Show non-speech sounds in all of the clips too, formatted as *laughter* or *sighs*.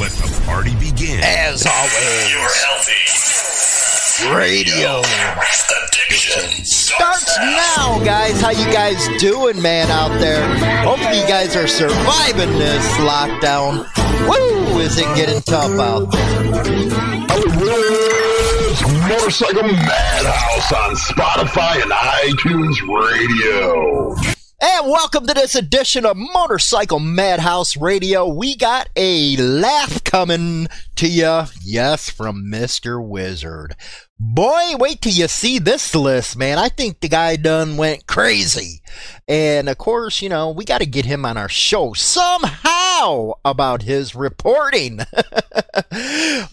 Let the party begin. As always, You're healthy. radio Addiction starts now, guys. How you guys doing, man, out there? Hopefully you guys are surviving this lockdown. Woo! Is it getting tough out there? Motorcycle Madhouse on Spotify and iTunes Radio. And welcome to this edition of Motorcycle Madhouse Radio. We got a laugh coming to you, yes, from Mr. Wizard. Boy, wait till you see this list, man. I think the guy done went crazy. And of course, you know, we got to get him on our show somehow about his reporting. *laughs*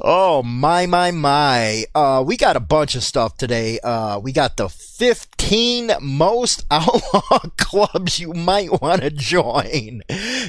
oh, my, my, my. Uh, we got a bunch of stuff today. Uh, we got the 15 most *laughs* outlaw clubs you might want to join.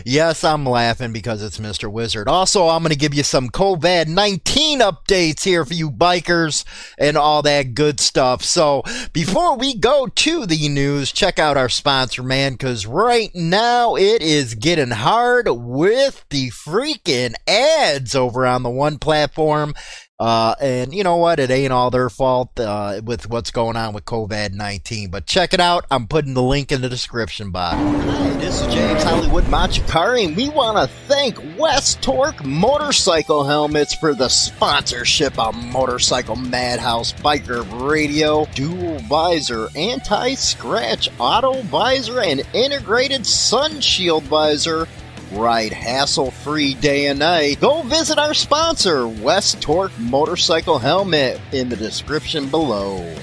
Yes, I'm laughing because it's Mr. Wizard. Also, I'm going to give you some COVID 19 updates here for you bikers and all that good stuff. So, before we go to the news, check out our sponsor, man, because right now it is getting hard with the freaking ads over on the one platform. Uh, and you know what? It ain't all their fault uh, with what's going on with COVID 19. But check it out. I'm putting the link in the description box. Hi, this is James Hollywood Machikari, and we want to thank West Torque Motorcycle Helmets for the sponsorship of Motorcycle Madhouse Biker Radio, dual visor, anti scratch auto visor, and integrated sun shield visor ride hassle free day and night, go visit our sponsor, West Torque Motorcycle Helmet, in the description below.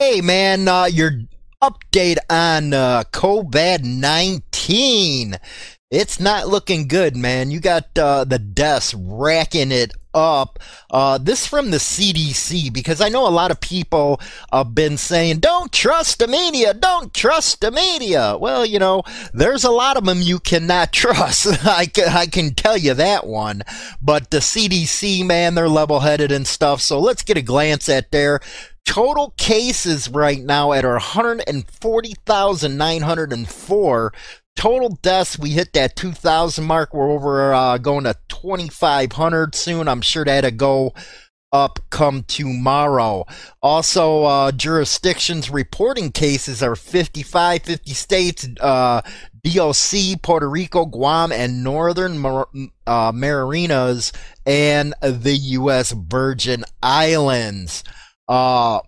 Hey man, uh, your update on uh, COVID 19. It's not looking good, man. You got uh, the deaths racking it up. Uh, this from the CDC because I know a lot of people have been saying, "Don't trust the media. Don't trust the media." Well, you know, there's a lot of them you cannot *laughs* trust. I can, I can tell you that one. But the CDC, man, they're level-headed and stuff. So let's get a glance at their total cases right now at our 140,904 total deaths we hit that 2000 mark. We're over uh, going to 2500 soon. I'm sure that'll go up come tomorrow. Also uh, jurisdictions reporting cases are 55 50 states uh, doc puerto rico guam and northern Mar- uh, marinas and the u.s virgin islands. Uh,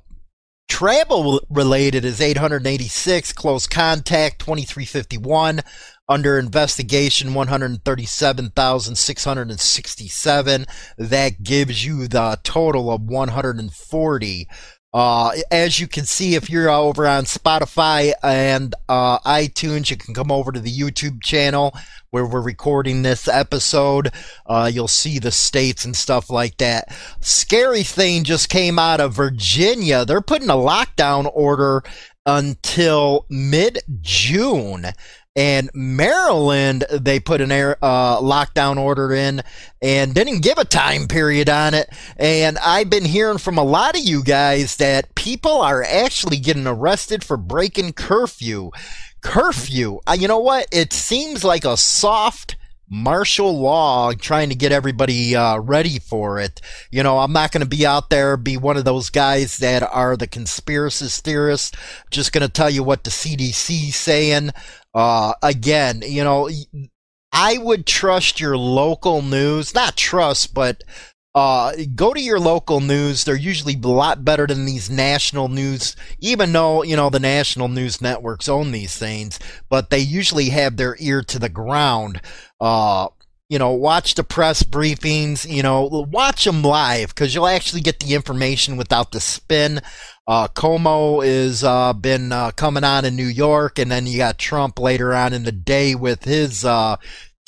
Travel related is 886, close contact 2351, under investigation 137,667. That gives you the total of 140. Uh, as you can see, if you're over on Spotify and uh, iTunes, you can come over to the YouTube channel where we're recording this episode. Uh, you'll see the states and stuff like that. Scary thing just came out of Virginia. They're putting a lockdown order until mid June. And Maryland, they put an air uh, lockdown order in and didn't give a time period on it. And I've been hearing from a lot of you guys that people are actually getting arrested for breaking curfew. Curfew, uh, you know what? It seems like a soft martial law trying to get everybody uh, ready for it. You know, I'm not going to be out there, be one of those guys that are the conspiracy theorists. Just going to tell you what the CDC's saying. Uh, again, you know, I would trust your local news, not trust, but uh, go to your local news. They're usually a lot better than these national news, even though, you know, the national news networks own these things, but they usually have their ear to the ground. Uh, you know, watch the press briefings, you know, watch them live because you'll actually get the information without the spin. Uh, Cuomo is uh, been uh, coming on in New York, and then you got Trump later on in the day with his uh,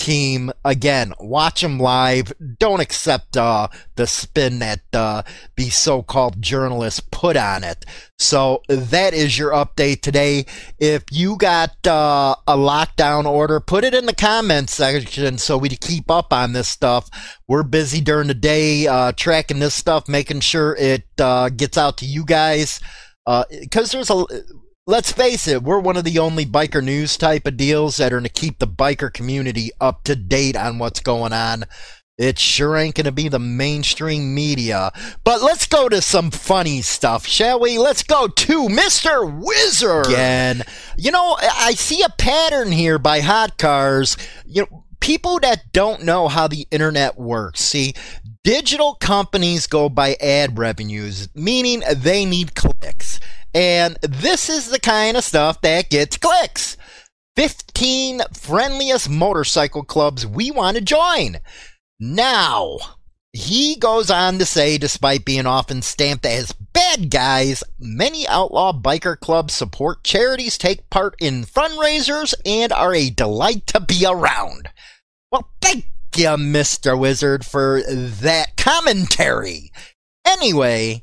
team. Again watch them live. Don't accept uh, the spin that uh, these so-called journalists put on it. So that is your update today. If you got uh, a lockdown order put it in the comments section so we keep up on this stuff. We're busy during the day uh, tracking this stuff making sure it uh, gets out to you guys. Because uh, there's a let's face it, we're one of the only biker news type of deals that are going to keep the biker community up to date on what's going on. It sure ain't going to be the mainstream media. But let's go to some funny stuff, shall we? Let's go to Mr. Wizard again. You know, I see a pattern here by Hot Cars. You know, people that don't know how the internet works. See, digital companies go by ad revenues, meaning they need clicks. And this is the kind of stuff that gets clicks. 15 friendliest motorcycle clubs we want to join. Now, he goes on to say, despite being often stamped as bad guys, many outlaw biker clubs support charities, take part in fundraisers, and are a delight to be around. Well, thank you, Mr. Wizard, for that commentary. Anyway,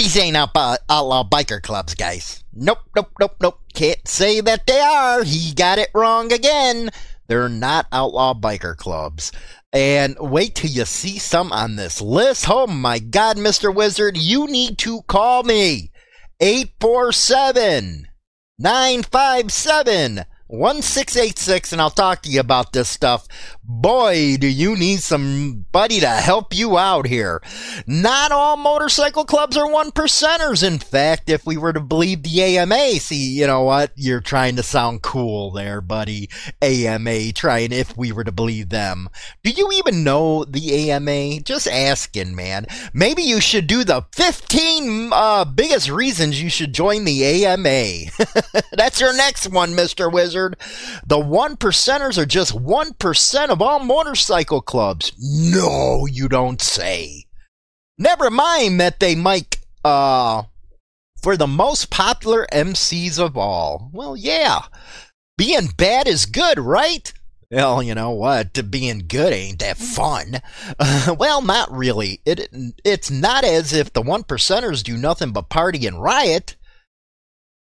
these ain't outlaw, uh, outlaw biker clubs, guys. Nope, nope, nope, nope. Can't say that they are. He got it wrong again. They're not outlaw biker clubs. And wait till you see some on this list. Oh my God, Mr. Wizard, you need to call me. 847 957 1686 and I'll talk to you about this stuff. Boy, do you need somebody to help you out here. Not all motorcycle clubs are one percenters. In fact, if we were to believe the AMA, see, you know what? You're trying to sound cool there, buddy. AMA, trying if we were to believe them. Do you even know the AMA? Just asking, man. Maybe you should do the 15 uh, biggest reasons you should join the AMA. *laughs* That's your next one, Mr. Wizard. The one percenters are just 1% of all motorcycle clubs. No, you don't say. Never mind that they might, uh, for the most popular MCs of all. Well, yeah. Being bad is good, right? Well, you know what? Being good ain't that fun. Uh, *laughs* well, not really. It it's not as if the one percenters do nothing but party and riot.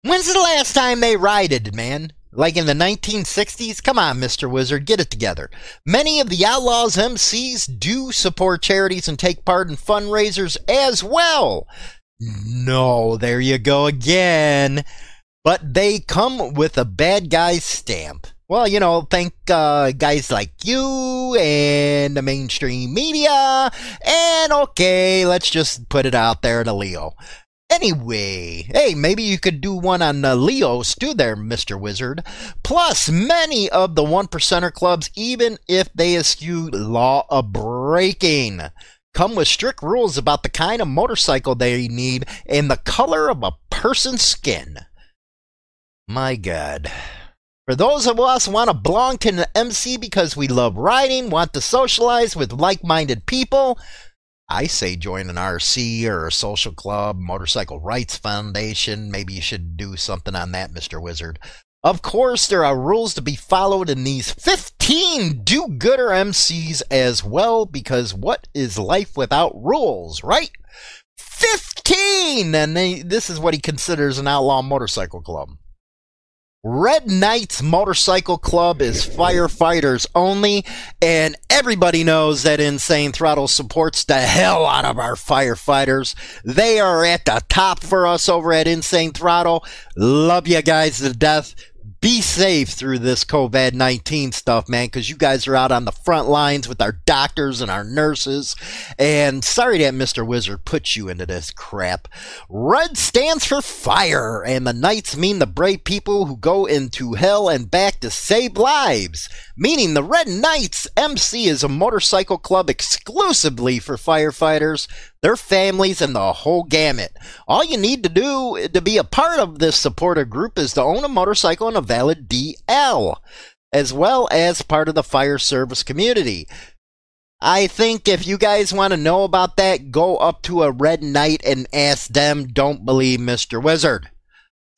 When's the last time they rioted, man? Like in the 1960s? Come on, Mr. Wizard, get it together. Many of the Outlaws MCs do support charities and take part in fundraisers as well. No, there you go again. But they come with a bad guy stamp. Well, you know, thank uh, guys like you and the mainstream media. And okay, let's just put it out there to LEO. Anyway, hey, maybe you could do one on uh, LEOs too, there, Mr. Wizard. Plus, many of the one percenter clubs, even if they eschew law of breaking, come with strict rules about the kind of motorcycle they need and the color of a person's skin. My God. For those of us who want to belong to the MC because we love riding, want to socialize with like minded people, I say join an RC or a social club, Motorcycle Rights Foundation. Maybe you should do something on that, Mr. Wizard. Of course, there are rules to be followed in these 15 do gooder MCs as well, because what is life without rules, right? 15! And they, this is what he considers an outlaw motorcycle club. Red Knights Motorcycle Club is firefighters only, and everybody knows that Insane Throttle supports the hell out of our firefighters. They are at the top for us over at Insane Throttle. Love you guys to death be safe through this COVID 19 stuff, man, because you guys are out on the front lines with our doctors and our nurses. And sorry that Mr. Wizard put you into this crap. Red stands for fire, and the Knights mean the brave people who go into hell and back to save lives. Meaning the Red Knights MC is a motorcycle club exclusively for firefighters their families, and the whole gamut. All you need to do to be a part of this supporter group is to own a motorcycle and a valid DL, as well as part of the fire service community. I think if you guys want to know about that, go up to a Red Knight and ask them. Don't believe Mr. Wizard.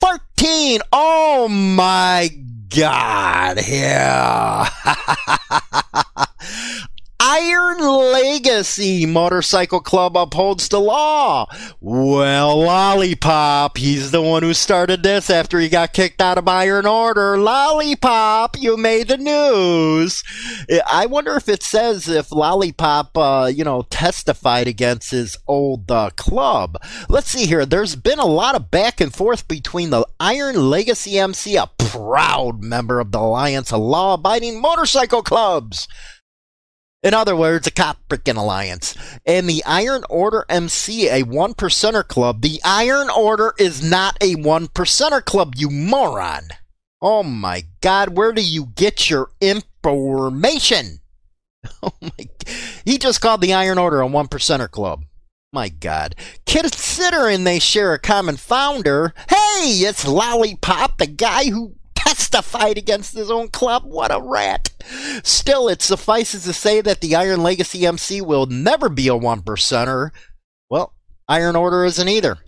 14. Oh my God, yeah. *laughs* Iron Legacy Motorcycle Club upholds the law. Well, Lollipop, he's the one who started this after he got kicked out of Iron Order. Lollipop, you made the news. I wonder if it says if Lollipop, uh, you know, testified against his old uh, club. Let's see here. There's been a lot of back and forth between the Iron Legacy MC, a proud member of the Alliance of Law Abiding Motorcycle Clubs. In other words, a cop freaking alliance. And the Iron Order MC, a one percenter club. The Iron Order is not a one percenter club, you moron. Oh my god, where do you get your information? *laughs* Oh my, he just called the Iron Order a one percenter club. My god. Considering they share a common founder, hey, it's Lollipop, the guy who testified against his own club. What a rat. Still, it suffices to say that the Iron Legacy MC will never be a one percenter. Well, Iron Order isn't either.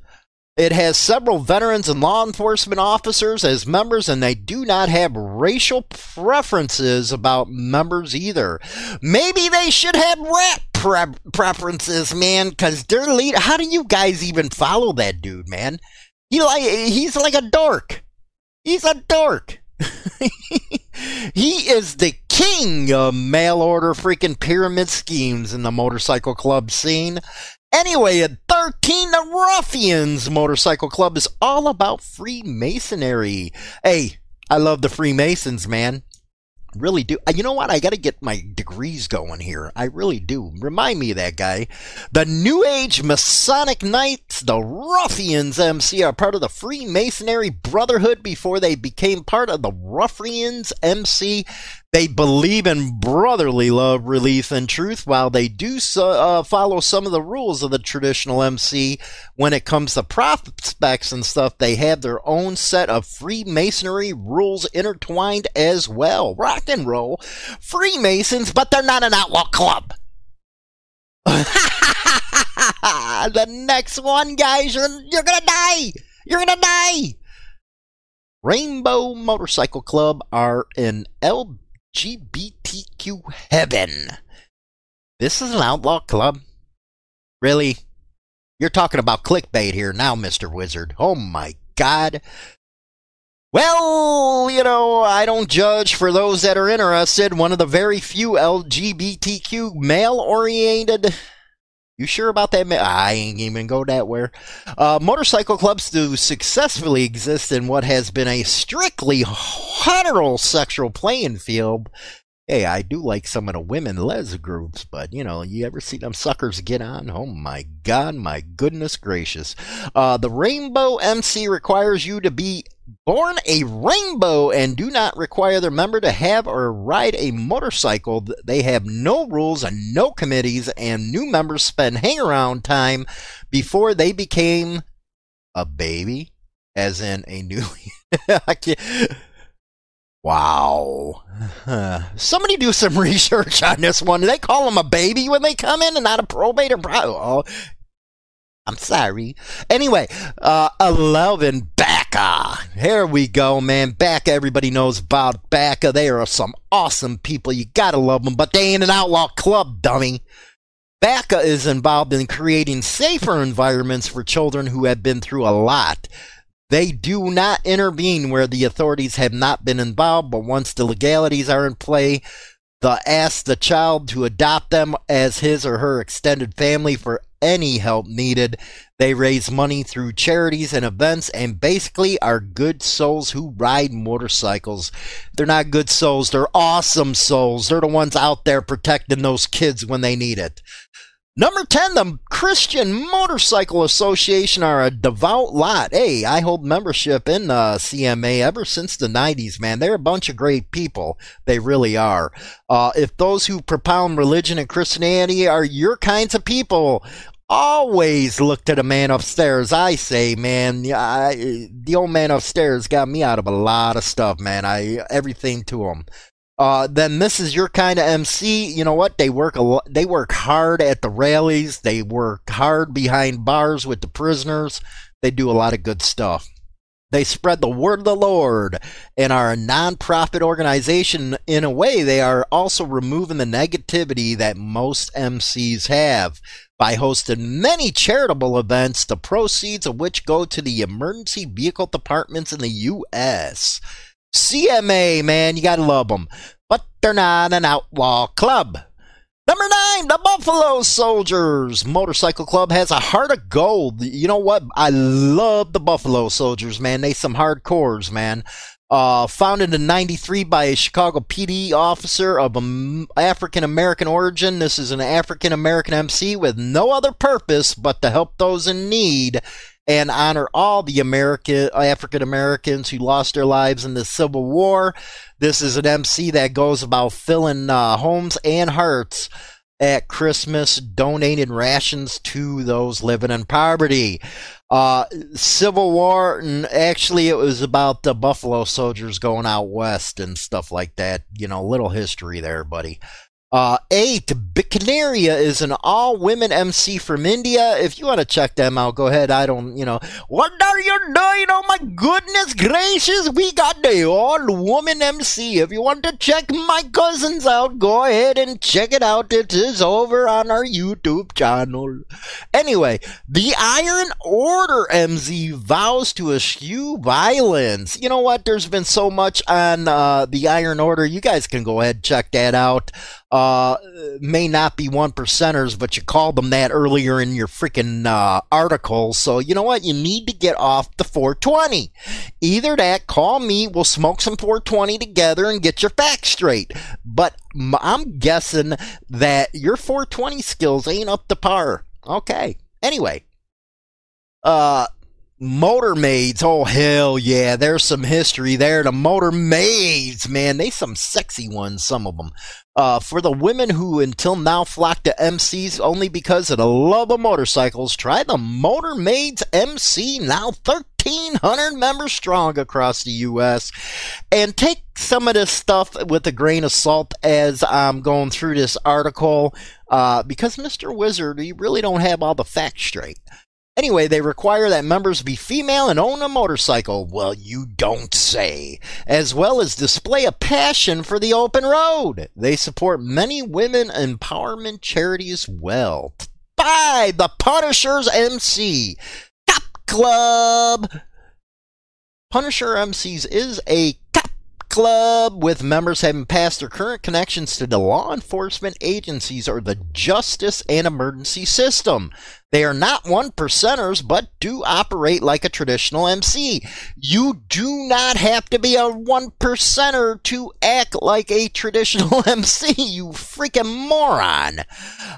It has several veterans and law enforcement officers as members, and they do not have racial preferences about members either. Maybe they should have rat pre- preferences, man, because their lead. How do you guys even follow that dude, man? He like he's like a dork. He's a dork. *laughs* he is the king of mail order freaking pyramid schemes in the motorcycle club scene. Anyway, at 13, the Ruffians Motorcycle Club is all about Freemasonry. Hey, I love the Freemasons, man. Really do. Uh, you know what? I got to get my degrees going here. I really do. Remind me of that guy. The New Age Masonic Knights, the Ruffians MC, are part of the Freemasonry Brotherhood before they became part of the Ruffians MC. They believe in brotherly love, relief, and truth, while they do so, uh, follow some of the rules of the traditional MC. When it comes to prospects and stuff, they have their own set of Freemasonry rules intertwined as well. Rock and roll. Freemasons, but they're not an outlaw club. *laughs* the next one, guys, you're, you're gonna die! You're gonna die! Rainbow Motorcycle Club are an L LGBTQ heaven. This is an outlaw club? Really? You're talking about clickbait here now, Mr. Wizard. Oh my god. Well, you know, I don't judge for those that are interested. One of the very few LGBTQ male oriented you sure about that? I ain't even go that way. Uh, motorcycle clubs do successfully exist in what has been a strictly heterosexual playing field. Hey, I do like some of the women les groups, but you know, you ever see them suckers get on? Oh my god, my goodness gracious. Uh, the Rainbow MC requires you to be born a rainbow and do not require their member to have or ride a motorcycle. They have no rules and no committees, and new members spend hang around time before they became a baby, as in a new. *laughs* wow. *sighs* somebody do some *laughs* research on this one. Do they call them a baby when they come in and not a probate or? Oh, I'm sorry. Anyway, uh, 11 BACA. Here we go, man. BACA, everybody knows about BACA. They are some awesome people. You gotta love them, but they ain't an outlaw club, dummy. BACA is involved in creating safer environments for children who have been through a lot. They do not intervene where the authorities have not been involved, but once the legalities are in play, the ask the child to adopt them as his or her extended family for any help needed. They raise money through charities and events and basically are good souls who ride motorcycles. They're not good souls, they're awesome souls. They're the ones out there protecting those kids when they need it. Number 10, the Christian Motorcycle Association are a devout lot. Hey, I hold membership in the uh, CMA ever since the 90s, man. They're a bunch of great people. They really are. Uh, if those who propound religion and Christianity are your kinds of people, always look to the man upstairs. I say, man, I, the old man upstairs got me out of a lot of stuff, man. I everything to him. Uh, then this is your kind of MC. You know what? They work a lo- they work hard at the rallies. They work hard behind bars with the prisoners. They do a lot of good stuff. They spread the word of the Lord and are a nonprofit organization. In a way, they are also removing the negativity that most MCs have by hosting many charitable events, the proceeds of which go to the emergency vehicle departments in the U.S. CMA, man, you gotta love them. But they're not an outlaw club. Number nine, the Buffalo Soldiers Motorcycle Club has a heart of gold. You know what? I love the Buffalo Soldiers, man. They some hardcores, man. Uh, founded in 93 by a Chicago PD officer of African American origin. This is an African American MC with no other purpose but to help those in need and honor all the American African Americans who lost their lives in the Civil War. This is an MC that goes about filling uh, homes and hearts at Christmas, donating rations to those living in poverty. Uh, Civil War, and actually, it was about the Buffalo Soldiers going out west and stuff like that. You know, little history there, buddy. Uh, eight, Bikerni is an all women MC from India. If you want to check them out, go ahead. I don't, you know, what are you doing? Oh my goodness gracious, we got the all woman MC. If you want to check my cousins out, go ahead and check it out. It is over on our YouTube channel. Anyway, the Iron Order MC vows to eschew violence. You know what? There's been so much on uh, the Iron Order. You guys can go ahead check that out may not be one percenters, but you called them that earlier in your freaking uh, article. So you know what? You need to get off the 420. Either that, call me, we'll smoke some 420 together and get your facts straight. But I'm guessing that your 420 skills ain't up to par. Okay. Anyway, uh, Motor maids, oh hell yeah, there's some history there. The motor maids, man, they some sexy ones, some of them. Uh, for the women who until now flock to MCs only because of the love of motorcycles, try the Motor Maids MC, now 1,300 members strong across the U.S. And take some of this stuff with a grain of salt as I'm going through this article, uh, because Mr. Wizard, you really don't have all the facts straight. Anyway, they require that members be female and own a motorcycle. Well, you don't say. As well as display a passion for the open road. They support many women empowerment charities well. By the Punishers MC. Cop Club. Punisher MCs is a cop club with members having passed their current connections to the law enforcement agencies or the justice and emergency system. They are not one percenters, but do operate like a traditional MC. You do not have to be a one percenter to act like a traditional *laughs* MC, you freaking moron.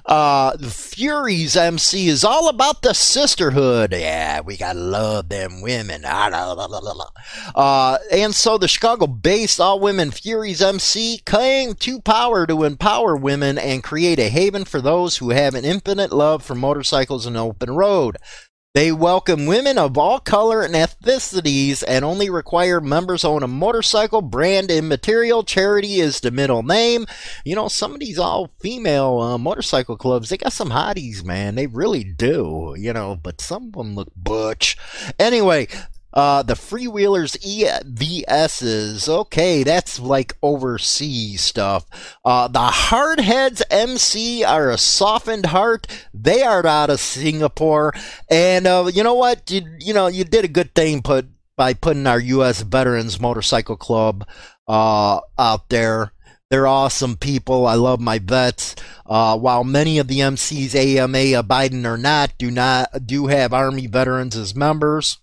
Uh, Fury's MC is all about the sisterhood. Yeah, we gotta love them women. Uh, and so the Chicago based all women Fury's MC came to power to empower women and create a haven for those who have an infinite love for motorcycles an open road. They welcome women of all color and ethnicities and only require members own a motorcycle, brand, and material. Charity is the middle name. You know, some of these all female uh, motorcycle clubs, they got some hotties, man. They really do, you know, but some of them look butch. Anyway, uh, the freewheelers EVSs, okay, that's like overseas stuff. Uh, the hardheads MC are a softened heart. They are out of Singapore, and uh, you know what? You, you know you did a good thing put by putting our U.S. Veterans Motorcycle Club uh, out there. They're awesome people. I love my vets. Uh, while many of the MCs, AMA abiding or not, do not do have Army veterans as members.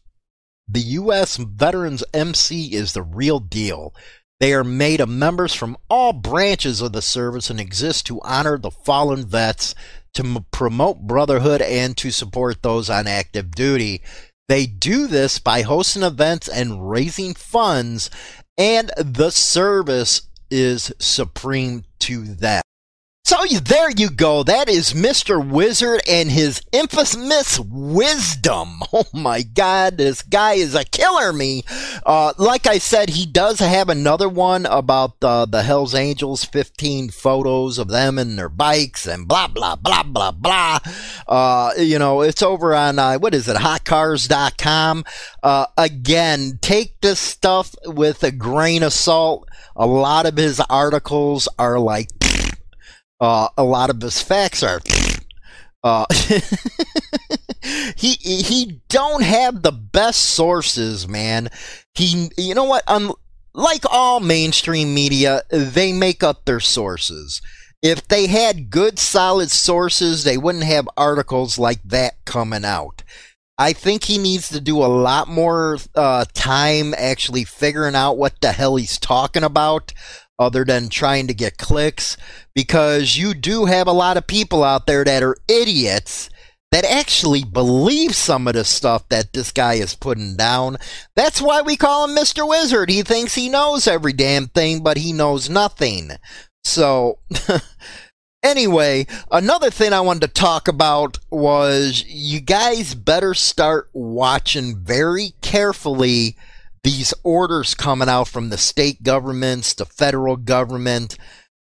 The U.S. Veterans MC is the real deal. They are made of members from all branches of the service and exist to honor the fallen vets, to m- promote brotherhood, and to support those on active duty. They do this by hosting events and raising funds, and the service is supreme to them. So there you go. That is Mr. Wizard and his infamous wisdom. *laughs* Oh my God, this guy is a killer. Me, uh, like I said, he does have another one about uh, the Hell's Angels. Fifteen photos of them and their bikes and blah blah blah blah blah. Uh, you know, it's over on uh, what is it? Hotcars.com. Uh, again, take this stuff with a grain of salt. A lot of his articles are like uh, a lot of his facts are. Uh, *laughs* he he don't have the best sources, man. He you know what? Um, like all mainstream media, they make up their sources. If they had good, solid sources, they wouldn't have articles like that coming out. I think he needs to do a lot more uh, time actually figuring out what the hell he's talking about other than trying to get clicks because you do have a lot of people out there that are idiots that actually believe some of the stuff that this guy is putting down. That's why we call him Mr. Wizard. He thinks he knows every damn thing, but he knows nothing. So, *laughs* anyway, another thing I wanted to talk about was you guys better start watching very carefully these orders coming out from the state governments, the federal government.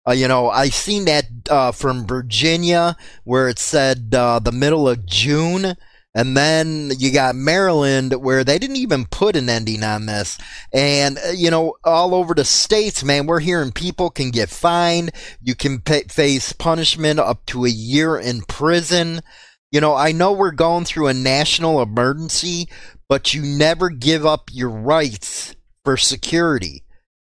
Uh, you know, I seen that uh, from Virginia where it said uh, the middle of June. And then you got Maryland where they didn't even put an ending on this. And, uh, you know, all over the states, man, we're hearing people can get fined. You can pay, face punishment up to a year in prison. You know, I know we're going through a national emergency, but you never give up your rights for security.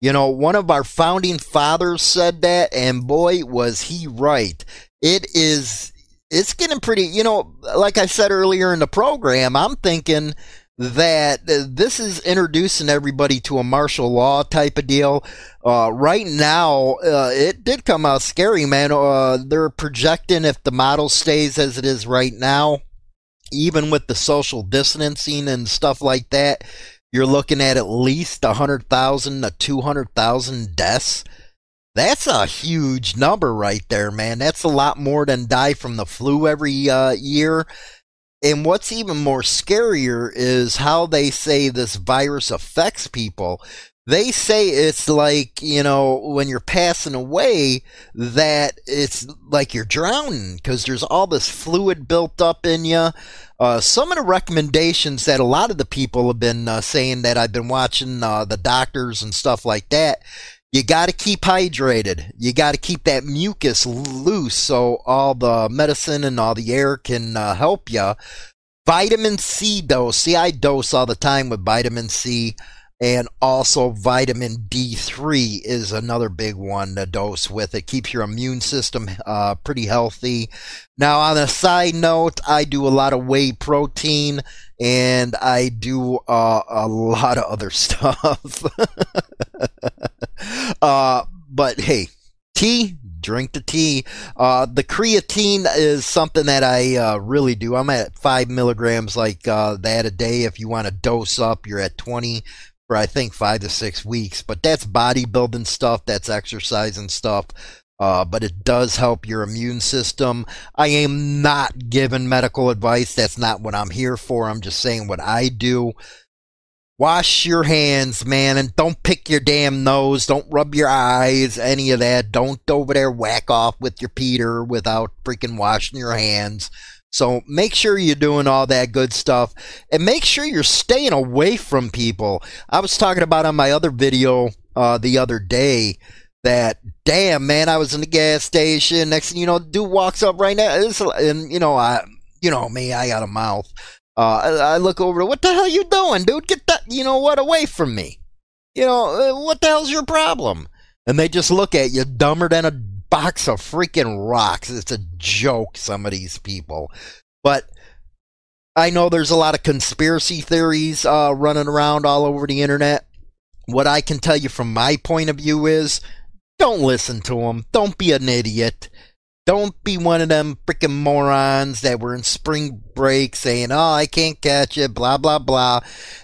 You know, one of our founding fathers said that, and boy, was he right. It is, it's getting pretty, you know, like I said earlier in the program, I'm thinking that this is introducing everybody to a martial law type of deal. Uh, right now, uh, it did come out scary, man. Uh, they're projecting if the model stays as it is right now, even with the social distancing and stuff like that, you're looking at at least 100,000 to 200,000 deaths. That's a huge number right there, man. That's a lot more than die from the flu every uh, year. And what's even more scarier is how they say this virus affects people. They say it's like, you know, when you're passing away, that it's like you're drowning because there's all this fluid built up in you. Uh, some of the recommendations that a lot of the people have been uh, saying that I've been watching uh, the doctors and stuff like that, you got to keep hydrated. You got to keep that mucus loose so all the medicine and all the air can uh, help you. Vitamin C dose. See, I dose all the time with vitamin C. And also vitamin D3 is another big one to dose with. It keeps your immune system uh, pretty healthy. Now, on a side note, I do a lot of whey protein and I do uh, a lot of other *laughs* stuff. *laughs* uh, but hey, tea, drink the tea. Uh, the creatine is something that I uh, really do. I'm at five milligrams like uh, that a day. If you want to dose up, you're at 20 for I think five to six weeks. But that's bodybuilding stuff, that's exercise and stuff. Uh, but it does help your immune system. I am not giving medical advice. That's not what I'm here for. I'm just saying what I do. Wash your hands, man, and don't pick your damn nose. Don't rub your eyes, any of that. Don't over there whack off with your Peter without freaking washing your hands. So make sure you're doing all that good stuff and make sure you're staying away from people. I was talking about on my other video uh, the other day that damn man, I was in the gas station. Next thing you know, dude walks up right now, and you know I, you know me, I got a mouth. Uh, I, I, look over. What the hell you doing, dude? Get that, you know what, away from me. You know uh, what the hell's your problem? And they just look at you dumber than a box of freaking rocks. It's a joke, some of these people. But I know there's a lot of conspiracy theories uh, running around all over the internet. What I can tell you from my point of view is don't listen to them. Don't be an idiot. Don't be one of them freaking morons that were in spring break saying, oh, I can't catch it, blah, blah, blah.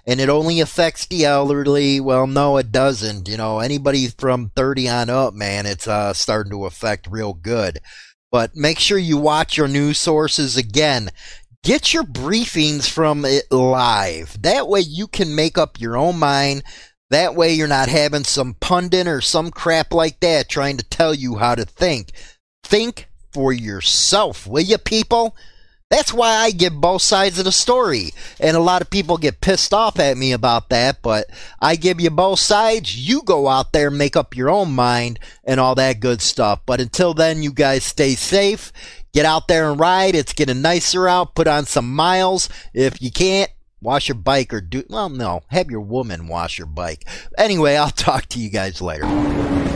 And it only affects the elderly. Well, no, it doesn't. You know, anybody from 30 on up, man, it's uh, starting to affect real good. But make sure you watch your news sources again. Get your briefings from it live. That way you can make up your own mind. That way you're not having some pundit or some crap like that trying to tell you how to think. Think for yourself, will you, people? That's why I give both sides of the story. And a lot of people get pissed off at me about that, but I give you both sides. You go out there, make up your own mind, and all that good stuff. But until then, you guys stay safe. Get out there and ride. It's getting nicer out. Put on some miles. If you can't, wash your bike or do, well, no, have your woman wash your bike. Anyway, I'll *laughs* talk to you guys later.